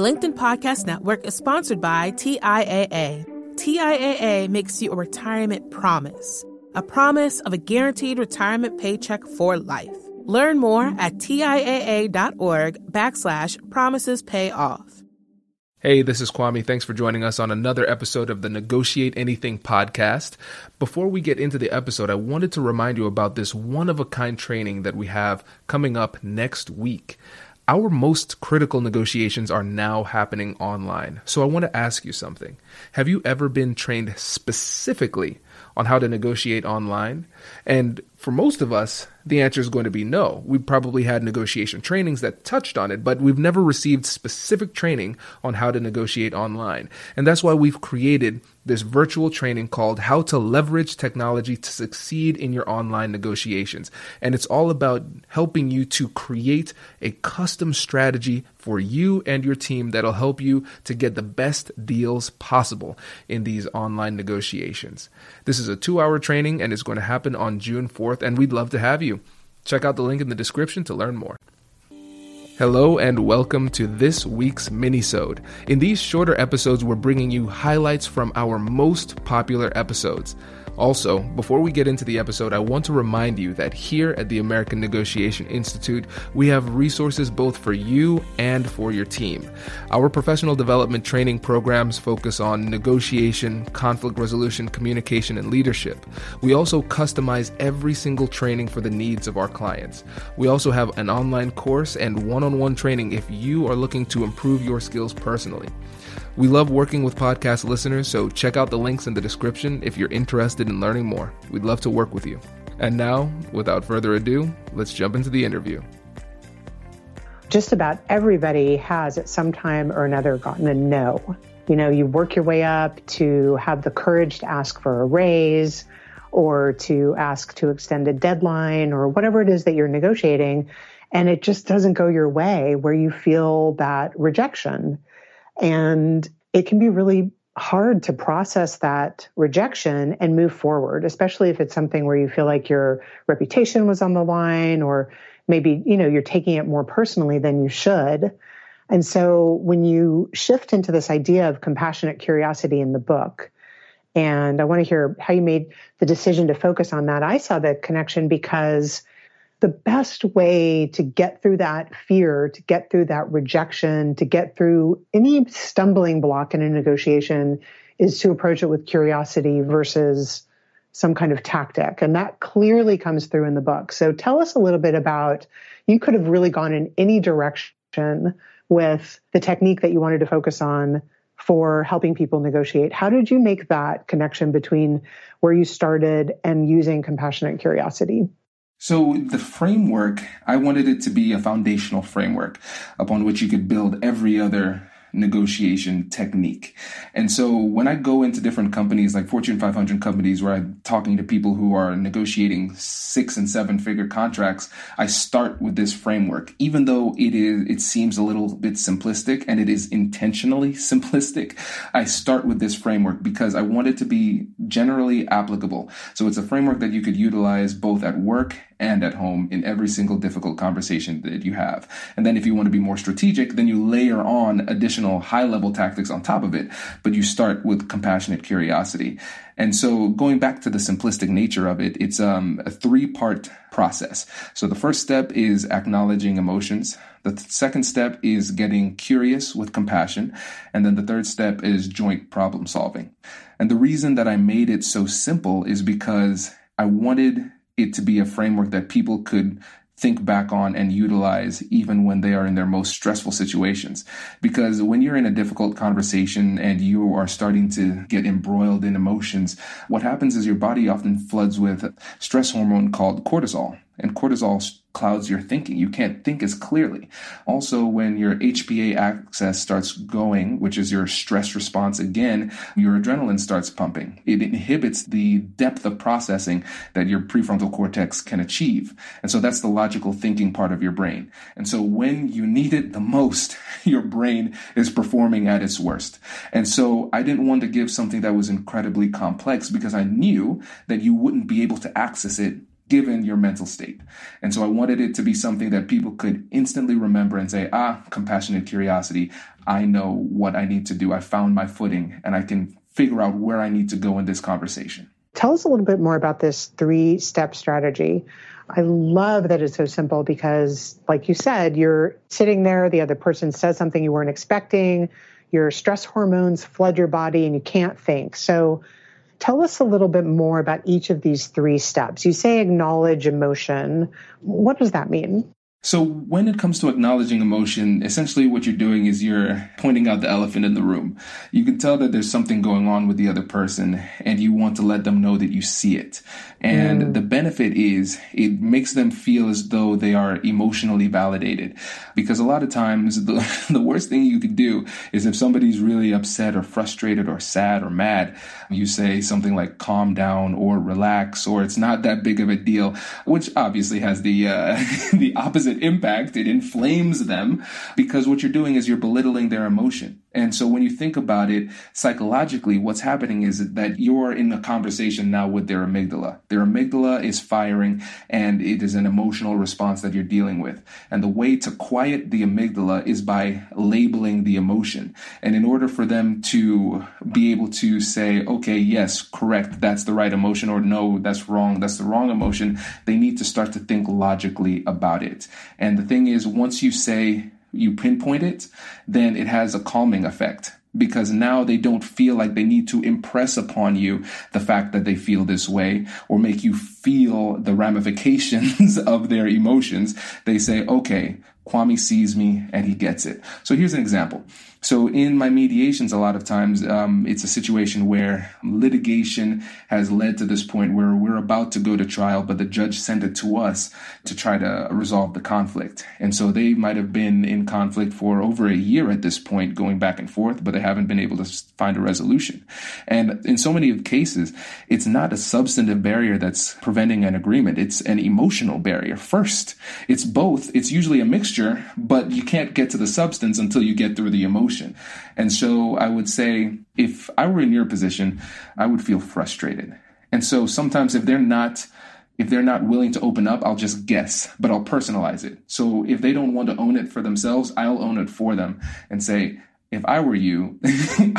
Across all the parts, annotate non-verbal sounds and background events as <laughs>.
The LinkedIn Podcast Network is sponsored by TIAA. TIAA makes you a retirement promise, a promise of a guaranteed retirement paycheck for life. Learn more at TIAA.org backslash promises pay off. Hey, this is Kwame. Thanks for joining us on another episode of the Negotiate Anything podcast. Before we get into the episode, I wanted to remind you about this one of a kind training that we have coming up next week. Our most critical negotiations are now happening online. So I want to ask you something. Have you ever been trained specifically on how to negotiate online? And for most of us, the answer is going to be no. We probably had negotiation trainings that touched on it, but we've never received specific training on how to negotiate online. And that's why we've created this virtual training called How to Leverage Technology to Succeed in Your Online Negotiations. And it's all about helping you to create a custom strategy for you and your team that'll help you to get the best deals possible in these online negotiations. This is a two hour training and it's going to happen on June 4th, and we'd love to have you. Check out the link in the description to learn more. Hello and welcome to this week's minisode. In these shorter episodes, we're bringing you highlights from our most popular episodes. Also, before we get into the episode, I want to remind you that here at the American Negotiation Institute, we have resources both for you and for your team. Our professional development training programs focus on negotiation, conflict resolution, communication, and leadership. We also customize every single training for the needs of our clients. We also have an online course and one on one training if you are looking to improve your skills personally. We love working with podcast listeners, so check out the links in the description if you're interested in learning more. We'd love to work with you. And now, without further ado, let's jump into the interview. Just about everybody has at some time or another gotten a no. You know, you work your way up to have the courage to ask for a raise or to ask to extend a deadline or whatever it is that you're negotiating. And it just doesn't go your way where you feel that rejection. And it can be really hard to process that rejection and move forward, especially if it's something where you feel like your reputation was on the line or maybe, you know, you're taking it more personally than you should. And so when you shift into this idea of compassionate curiosity in the book, and I want to hear how you made the decision to focus on that. I saw the connection because the best way to get through that fear, to get through that rejection, to get through any stumbling block in a negotiation is to approach it with curiosity versus some kind of tactic. And that clearly comes through in the book. So tell us a little bit about you could have really gone in any direction with the technique that you wanted to focus on for helping people negotiate. How did you make that connection between where you started and using compassionate curiosity? So the framework, I wanted it to be a foundational framework upon which you could build every other negotiation technique. And so when I go into different companies, like Fortune 500 companies, where I'm talking to people who are negotiating six and seven figure contracts, I start with this framework, even though it is, it seems a little bit simplistic and it is intentionally <laughs> simplistic. I start with this framework because I want it to be generally applicable. So it's a framework that you could utilize both at work and at home in every single difficult conversation that you have. And then if you want to be more strategic, then you layer on additional high level tactics on top of it, but you start with compassionate curiosity. And so going back to the simplistic nature of it, it's um, a three part process. So the first step is acknowledging emotions. The th- second step is getting curious with compassion. And then the third step is joint problem solving. And the reason that I made it so simple is because I wanted it to be a framework that people could think back on and utilize even when they are in their most stressful situations. Because when you're in a difficult conversation and you are starting to get embroiled in emotions, what happens is your body often floods with stress hormone called cortisol. And cortisol clouds your thinking. You can't think as clearly. Also, when your HPA axis starts going, which is your stress response again, your adrenaline starts pumping. It inhibits the depth of processing that your prefrontal cortex can achieve. And so that's the logical thinking part of your brain. And so when you need it the most, <laughs> your brain is performing at its worst. And so I didn't want to give something that was incredibly complex because I knew that you wouldn't be able to access it given your mental state. And so I wanted it to be something that people could instantly remember and say, ah, compassionate curiosity. I know what I need to do. I found my footing and I can figure out where I need to go in this conversation. Tell us a little bit more about this three step strategy. I love that it's so simple because, like you said, you're sitting there, the other person says something you weren't expecting, your stress hormones flood your body, and you can't think. So, tell us a little bit more about each of these three steps. You say acknowledge emotion. What does that mean? So, when it comes to acknowledging emotion, essentially what you're doing is you're pointing out the elephant in the room. You can tell that there's something going on with the other person, and you want to let them know that you see it. And mm. the benefit is it makes them feel as though they are emotionally validated. Because a lot of times, the, <laughs> the worst thing you could do is if somebody's really upset or frustrated or sad or mad, you say something like calm down or relax or it's not that big of a deal, which obviously has the, uh, <laughs> the opposite opposite impact. It inflames them because what you're doing is you're belittling their emotion. And so when you think about it psychologically, what's happening is that you're in a conversation now with their amygdala. Their amygdala is firing and it is an emotional response that you're dealing with. And the way to quiet the amygdala is by labeling the emotion. And in order for them to be able to say, okay, yes, correct, that's the right emotion, or no, that's wrong, that's the wrong emotion, they need to start to think logically about it. And the thing is, once you say, you pinpoint it, then it has a calming effect because now they don't feel like they need to impress upon you the fact that they feel this way or make you feel the ramifications <laughs> of their emotions. They say, okay, Kwame sees me and he gets it. So here's an example. So in my mediations, a lot of times um, it's a situation where litigation has led to this point where we're about to go to trial, but the judge sent it to us to try to resolve the conflict. And so they might have been in conflict for over a year at this point, going back and forth, but they haven't been able to find a resolution. And in so many cases, it's not a substantive barrier that's preventing an agreement. It's an emotional barrier first. It's both. It's usually a mixture, but you can't get to the substance until you get through the emotion. And so I would say, if I were in your position, I would feel frustrated. And so sometimes if they're not if they're not willing to open up, I'll just guess, but I'll personalize it. So if they don't want to own it for themselves, I'll own it for them and say, if I were you, <laughs>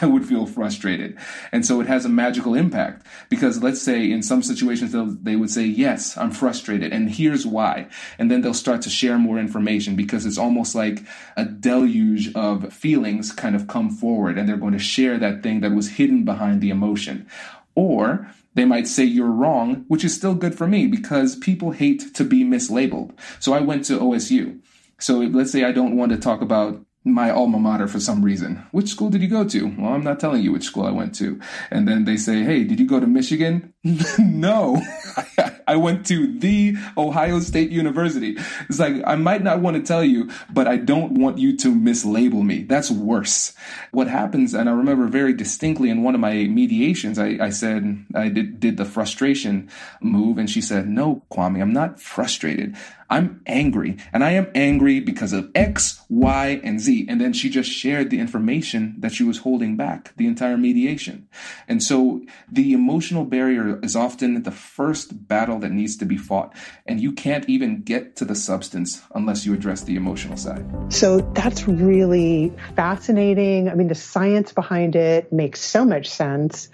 I would feel frustrated. And so it has a magical impact because let's say in some situations they would say, yes, I'm frustrated and here's why. And then they'll start to share more information because it's almost like a deluge of feelings kind of come forward and they're going to share that thing that was hidden behind the emotion. Or they might say you're wrong, which is still good for me because people hate to be mislabeled. So I went to OSU. So let's say I don't want to talk about my alma mater for some reason. Which school did you go to? Well, I'm not telling you which school I went to. And then they say, Hey, did you go to Michigan? <laughs> no, <laughs> I went to the Ohio State University. It's like, I might not want to tell you, but I don't want you to mislabel me. That's worse. What happens, and I remember very distinctly in one of my mediations, I, I said, I did, did the frustration move. And she said, No, Kwame, I'm not frustrated. I'm angry and I am angry because of X, Y, and Z. And then she just shared the information that she was holding back the entire mediation. And so the emotional barrier is often the first battle that needs to be fought. And you can't even get to the substance unless you address the emotional side. So that's really fascinating. I mean, the science behind it makes so much sense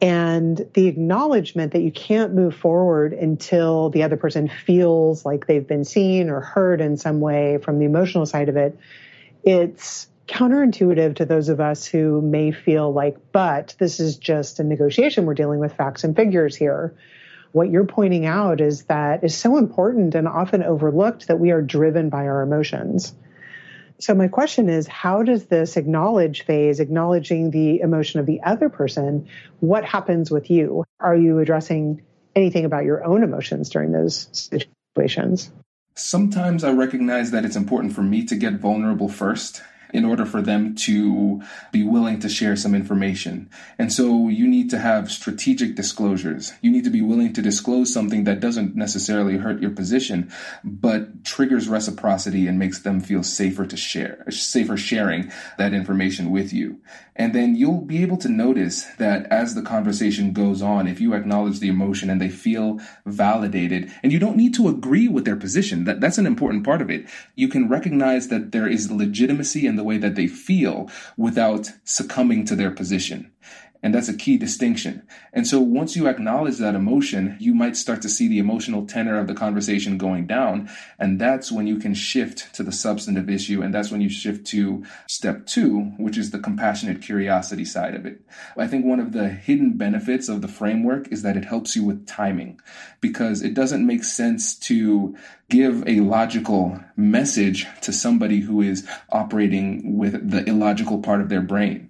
and the acknowledgement that you can't move forward until the other person feels like they've been seen or heard in some way from the emotional side of it it's counterintuitive to those of us who may feel like but this is just a negotiation we're dealing with facts and figures here. What you're pointing out is that is so important and often overlooked that we are driven by our emotions so my question is, how does this acknowledge phase, acknowledging the emotion of the other person, what happens with you? Are you addressing anything about your own emotions during those situations? Sometimes I recognize that it's important for me to get vulnerable first in order for them to be willing to share some information. And so you need to have strategic disclosures. You need to be willing to disclose something that doesn't necessarily hurt your position, but triggers reciprocity and makes them feel safer to share, safer sharing that information with you. And then you'll be able to notice that as the conversation goes on, if you acknowledge the emotion and they feel validated, and you don't need to agree with their position, that, that's an important part of it. You can recognize that there is legitimacy in the way that they feel without succumbing to their position. And that's a key distinction. And so once you acknowledge that emotion, you might start to see the emotional tenor of the conversation going down. And that's when you can shift to the substantive issue. And that's when you shift to step two, which is the compassionate curiosity side of it. I think one of the hidden benefits of the framework is that it helps you with timing because it doesn't make sense to give a logical message to somebody who is operating with the illogical part of their brain.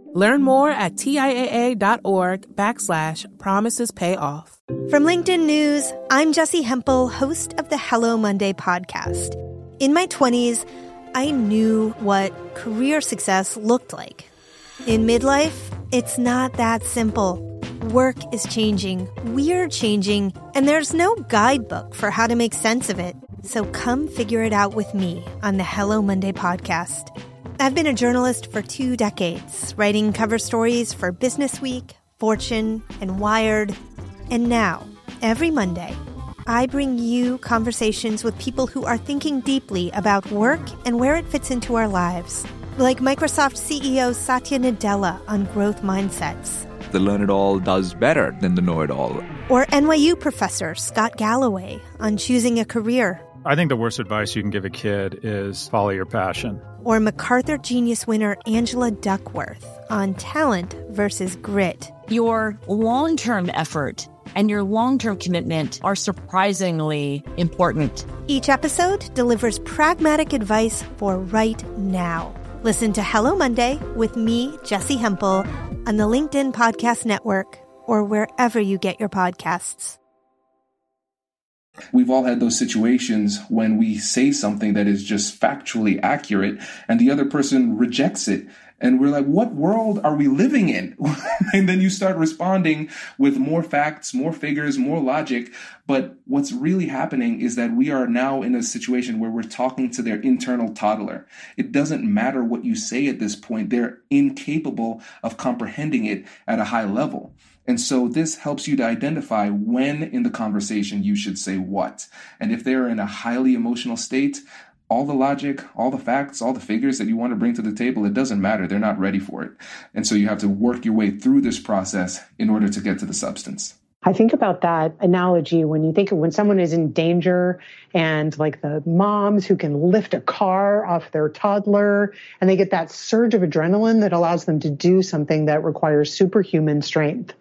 Learn more at TIAA.org backslash promises pay off. From LinkedIn News, I'm Jessi Hempel, host of the Hello Monday podcast. In my 20s, I knew what career success looked like. In midlife, it's not that simple. Work is changing, we're changing, and there's no guidebook for how to make sense of it. So come figure it out with me on the Hello Monday podcast. I've been a journalist for two decades, writing cover stories for Business Week, Fortune, and Wired. And now, every Monday, I bring you conversations with people who are thinking deeply about work and where it fits into our lives. Like Microsoft CEO Satya Nadella on growth mindsets. The learn it all does better than the know it all. Or NYU professor Scott Galloway on choosing a career. I think the worst advice you can give a kid is follow your passion or MacArthur Genius winner Angela Duckworth on talent versus grit. Your long term effort and your long term commitment are surprisingly important. Each episode delivers pragmatic advice for right now. Listen to Hello Monday with me, Jessi Hempel, on the LinkedIn Podcast Network or wherever you get your podcasts. We've all had those situations when we say something that is just factually accurate and the other person rejects it. And we're like, what world are we living in? <laughs> and then you start responding with more facts, more figures, more logic. But what's really happening is that we are now in a situation where we're talking to their internal toddler. It doesn't matter what you say at this point. They're incapable of comprehending it at a high level. And so this helps you to identify when in the conversation you should say what. And if they're in a highly emotional state, all the logic, all the facts, all the figures that you want to bring to the table, it doesn't matter. They're not ready for it. And so you have to work your way through this process in order to get to the substance. I think about that analogy when you think of when someone is in danger and like the moms who can lift a car off their toddler and they get that surge of adrenaline that allows them to do something that requires superhuman strength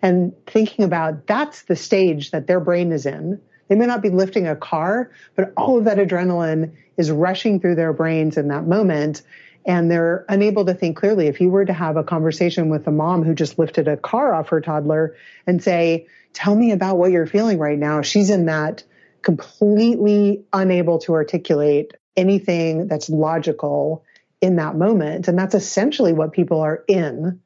and thinking about that's the stage that their brain is in. They may not be lifting a car, but all of that adrenaline is rushing through their brains in that moment. And they're unable to think clearly. If you were to have a conversation with a mom who just lifted a car off her toddler and say, Tell me about what you're feeling right now, she's in that completely unable to articulate anything that's logical in that moment. And that's essentially what people are in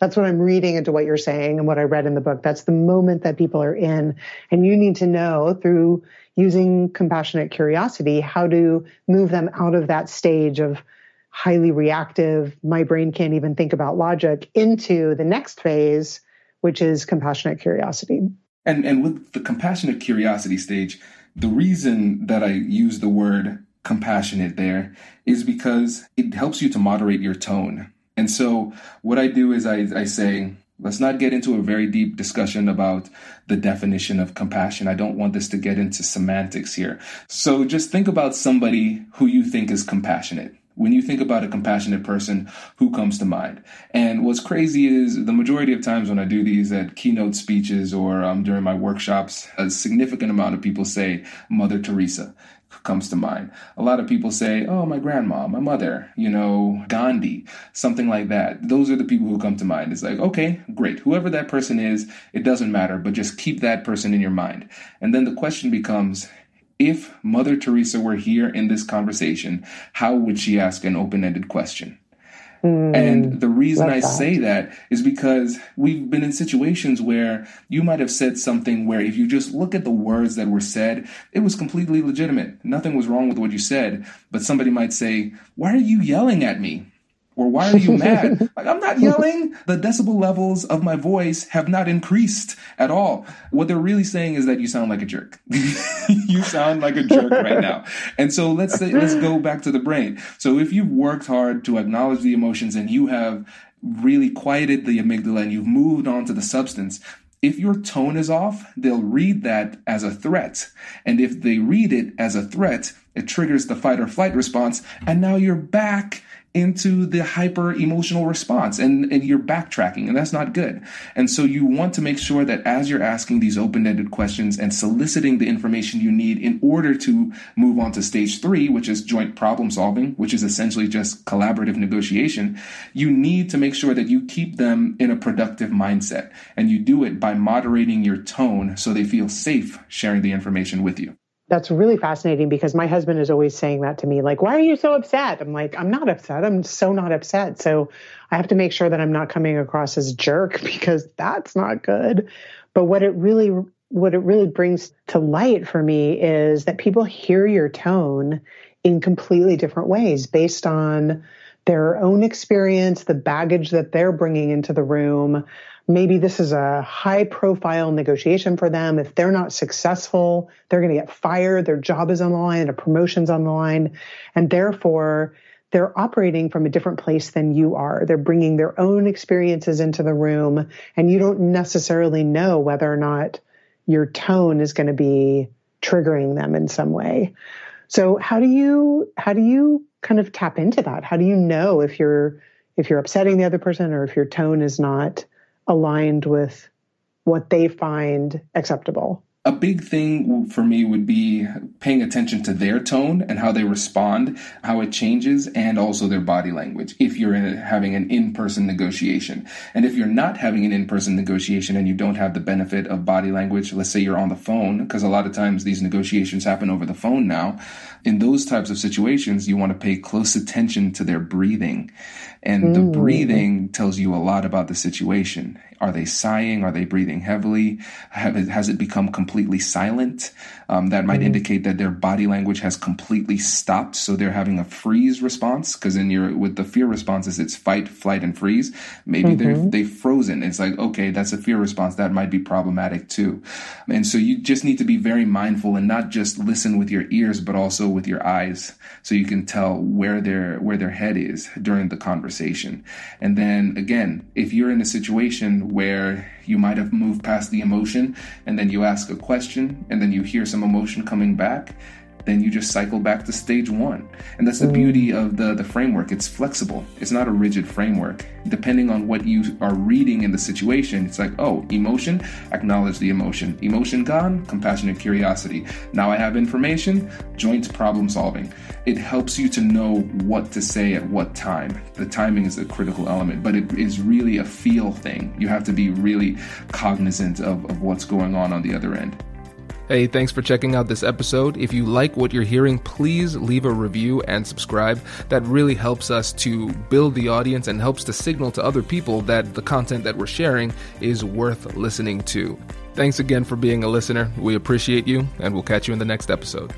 that's what I'm reading into what you're saying and what I read in the book. That's the moment that people are in. And you need to know through using compassionate curiosity how to move them out of that stage of highly reactive, my brain can't even think about logic into the next phase, which is compassionate curiosity. And and with the compassionate curiosity stage, the reason that I use the word compassionate there is because it helps you to moderate your tone and so what I do is I, I say, let's not get into a very deep discussion about the definition of compassion. I don't want this to get into semantics here. So just think about somebody who you think is compassionate. When you think about a compassionate person, who comes to mind? And what's crazy is the majority of times when I do these at keynote speeches or um, during my workshops, a significant amount of people say Mother Teresa comes to mind. A lot of people say, oh, my grandma, my mother, you know, Gandhi, something like that. Those are the people who come to mind. It's like, okay, great. Whoever that person is, it doesn't matter, but just keep that person in your mind. And then the question becomes, if Mother Teresa were here in this conversation, how would she ask an open ended question? Mm, and the reason I that. say that is because we've been in situations where you might have said something where if you just look at the words that were said, it was completely legitimate. Nothing was wrong with what you said. But somebody might say, Why are you yelling at me? Or why are you mad? <laughs> like, I'm not yelling. The decibel levels of my voice have not increased at all. What they're really saying is that you sound like a jerk. <laughs> you sound like a jerk right now. And so let's say, let's go back to the brain. So if you've worked hard to acknowledge the emotions and you have really quieted the amygdala and you've moved on to the substance, if your tone is off, they'll read that as a threat. And if they read it as a threat, it triggers the fight or flight response. And now you're back into the hyper emotional response and, and you're backtracking and that's not good. And so you want to make sure that as you're asking these open-ended questions and soliciting the information you need in order to move on to stage three, which is joint problem solving, which is essentially just collaborative negotiation, you need to make sure that you keep them in a productive mindset. And you do it by moderating your tone so they feel safe sharing the information with you that's really fascinating because my husband is always saying that to me like why are you so upset? I'm like i'm not upset. I'm so not upset. So i have to make sure that i'm not coming across as jerk <laughs> because that's not good. But what it really what it really brings to light for me is that people hear your tone in completely different ways based on their own experience the baggage that they're bringing into the room maybe this is a high profile negotiation for them. If they're not successful, they're going to get fired. Their job is on the line, their promotion's on the line. And therefore, they're operating from a different place than you are. They're bringing their own experiences into the room, and you don't necessarily know whether or not your tone is going to be triggering them in some way. So how do you how do you kind of tap into that? How do you know if you're if you're upsetting the other person or if your tone is not aligned with what they find acceptable. A big thing for me would be paying attention to their tone and how they respond, how it changes, and also their body language if you're in, having an in person negotiation. And if you're not having an in person negotiation and you don't have the benefit of body language, let's say you're on the phone, because a lot of times these negotiations happen over the phone now. In those types of situations, you want to pay close attention to their breathing. And mm. the breathing tells you a lot about the situation. Are they sighing? Are they breathing heavily? It, has it become completely silent? Um, that might mm. indicate that their body language has completely stopped. So they're having a freeze response. Because in your with the fear responses, it's fight, flight, and freeze. Maybe mm-hmm. they're they've frozen. It's like okay, that's a fear response. That might be problematic too. And so you just need to be very mindful and not just listen with your ears, but also with your eyes, so you can tell where their where their head is during the conversation. And then again, if you're in a situation where you might have moved past the emotion and then you ask a question and then you hear some emotion coming back, then you just cycle back to stage one. And that's the mm. beauty of the, the framework. It's flexible. It's not a rigid framework. Depending on what you are reading in the situation, it's like, oh, emotion, acknowledge the emotion. Emotion gone, compassionate curiosity. Now I have information, joint problem solving. It helps you to know what to say at what time. The timing is a critical element, but it is really a feel thing. You have to be really cognizant of, of what's going on on the other end. Hey, thanks for checking out this episode. If you like what you're hearing, please leave a review and subscribe. That really helps us to build the audience and helps to signal to other people that the content that we're sharing is worth listening to. Thanks again for being a listener. We appreciate you, and we'll catch you in the next episode.